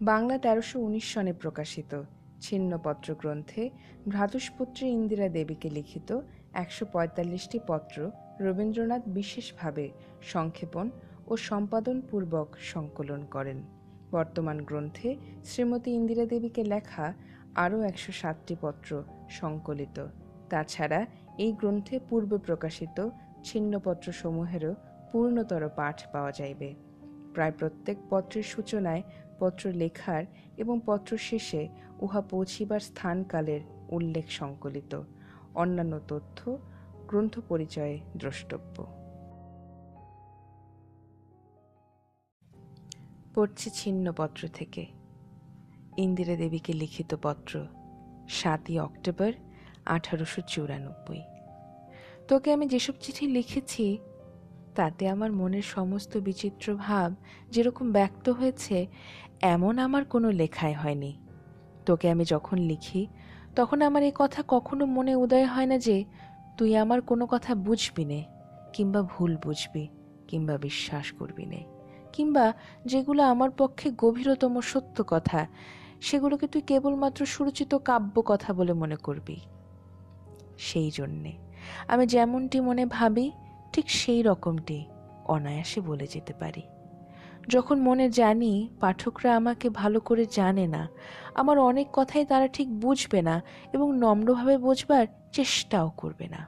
বাংলা তেরোশো উনিশ সনে প্রকাশিত ছিন্নপত্র গ্রন্থে ভ্রাতুষ্পুত্রী ইন্দিরা দেবীকে লিখিত একশো পঁয়তাল্লিশটি পত্র রবীন্দ্রনাথ বিশেষভাবে সংক্ষেপণ ও সম্পাদনপূর্বক সংকলন করেন। বর্তমান গ্রন্থে শ্রীমতী ইন্দিরা দেবীকে লেখা আরও একশো সাতটি পত্র সংকলিত। তাছাড়া এই গ্রন্থে পূর্বে প্রকাশিত ছিন্নপত্র সমূহেরও পূর্ণতর পাঠ পাওয়া যাইবে। প্রায় প্রত্যেক পত্রের সূচনায় পত্র লেখার এবং পত্র শেষে উহা পৌঁছিবার স্থানকালের উল্লেখ সংকলিত। অন্যান্য তথ্য, গ্রন্থ পরিচয়ে দ্রষ্টব্য। পড়ছি ছিন্ন পত্র থেকে। ইন্দিরা দেবীকে লিখিত পত্র, সাতই অক্টোবর আঠারোশো চুরানব্বই। তোকে আমি যেসব চিঠি লিখেছি তাতে আমার মনের সমস্ত বিচিত্র ভাব যেরকম ব্যক্ত হয়েছে, এমন আমার কোনো লেখায় হয়নি। তোকে আমি যখন লিখি, তখন আমার এই কথা কখনো মনে উদয় হয় না যে, তুই আমার কোনো কথা বুঝবি নে, কিংবা ভুল বুঝবি, কিংবা বিশ্বাস করবি নে, কিংবা যেগুলো আমার পক্ষে গভীরতম সত্য কথা, সেগুলোকে তুই কেবলমাত্র সুরচিত কাব্য কথা বলে মনে করবি। সেই জন্যে আমি যেমনটি মনে ভাবি ঠিক সেই রকমটি অনায়াসে বলে যেতে পারি। যখন মনে জানি পাঠকরা আমাকে ভালো করে জানে না, আমার অনেক কথাই তারা ঠিক বুঝবে না এবং নম্রভাবে বোঝবার চেষ্টাও করবে না।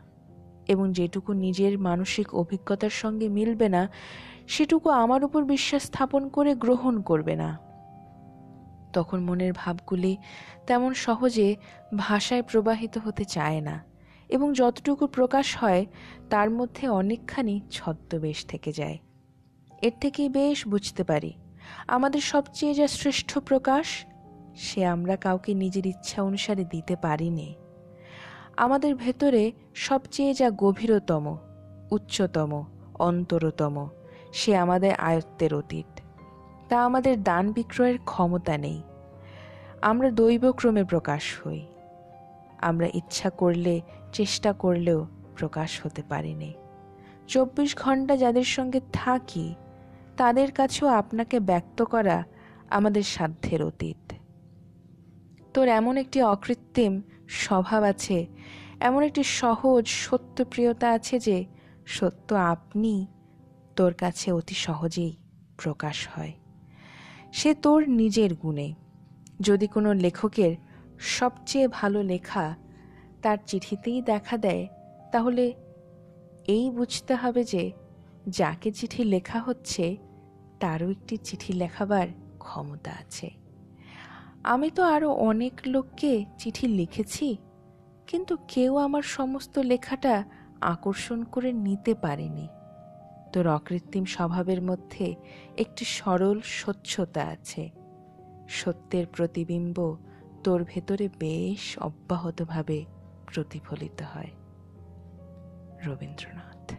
এবং যেটুকু নিজের মানসিক অভিজ্ঞতার সঙ্গে মিলবে না, সেটুকু আমার উপর বিশ্বাস স্থাপন করে গ্রহণ করবে না। তখন মনের ভাবগুলি তেমন সহজে ভাষায় প্রবাহিত হতে চায় না। এবং যতটুকু প্রকাশ হয়, তার মধ্যে অনেকখানি ছদ্মবেশ থেকে যায়। এর থেকেই বেশ বুঝতে পারি, আমাদের সবচেয়ে যা শ্রেষ্ঠ প্রকাশ, সে আমরা কাউকে নিজের ইচ্ছা অনুসারে দিতে পারিনি। আমাদের ভেতরে সবচেয়ে যা গভীরতম, উচ্চতম, অন্তরতম, সে আমাদের আয়ত্তের অতীত। তা আমাদের দান বিক্রয়ের ক্ষমতা নেই। আমরা দৈবক্রমে প্রকাশ হই। আমরা ইচ্ছা করলে, চেষ্টা করলেও প্রকাশ হতে পারিনি। চব্বিশ ঘণ্টা যাদের সঙ্গে থাকি, তাদের কাছেও আপনাকে ব্যক্ত করা আমাদের সাধ্যের অতীত। তোর এমন একটি অকৃত্রিম স্বভাব আছে, এমন একটি সহজ সত্যপ্রিয়তা আছে যে, সত্য আপনি তোর কাছে অতি সহজেই প্রকাশ হয়। সে তোর নিজের গুণে। যদি কোনো লেখকের সবচেয়ে ভালো লেখা তার চিঠিতেই দেখা দেয়, তাহলে এই বুঝতে হবে যে যাকে চিঠি লেখা হচ্ছে, তারও একটি চিঠি লেখাবার ক্ষমতা আছে। আমি তো আরও অনেক লোককে চিঠি লিখেছি, কিন্তু কেউ আমার সমস্ত লেখাটা আকর্ষণ করে নিতে পারেনি। তোর অকৃত্রিম স্বভাবের মধ্যে একটি সরল স্বচ্ছতা আছে। সত্যের প্রতিবিম্ব তোর ভেতরে বেশ অব্যাহতভাবে প্রতিফলিত হয়। রবীন্দ্রনাথ।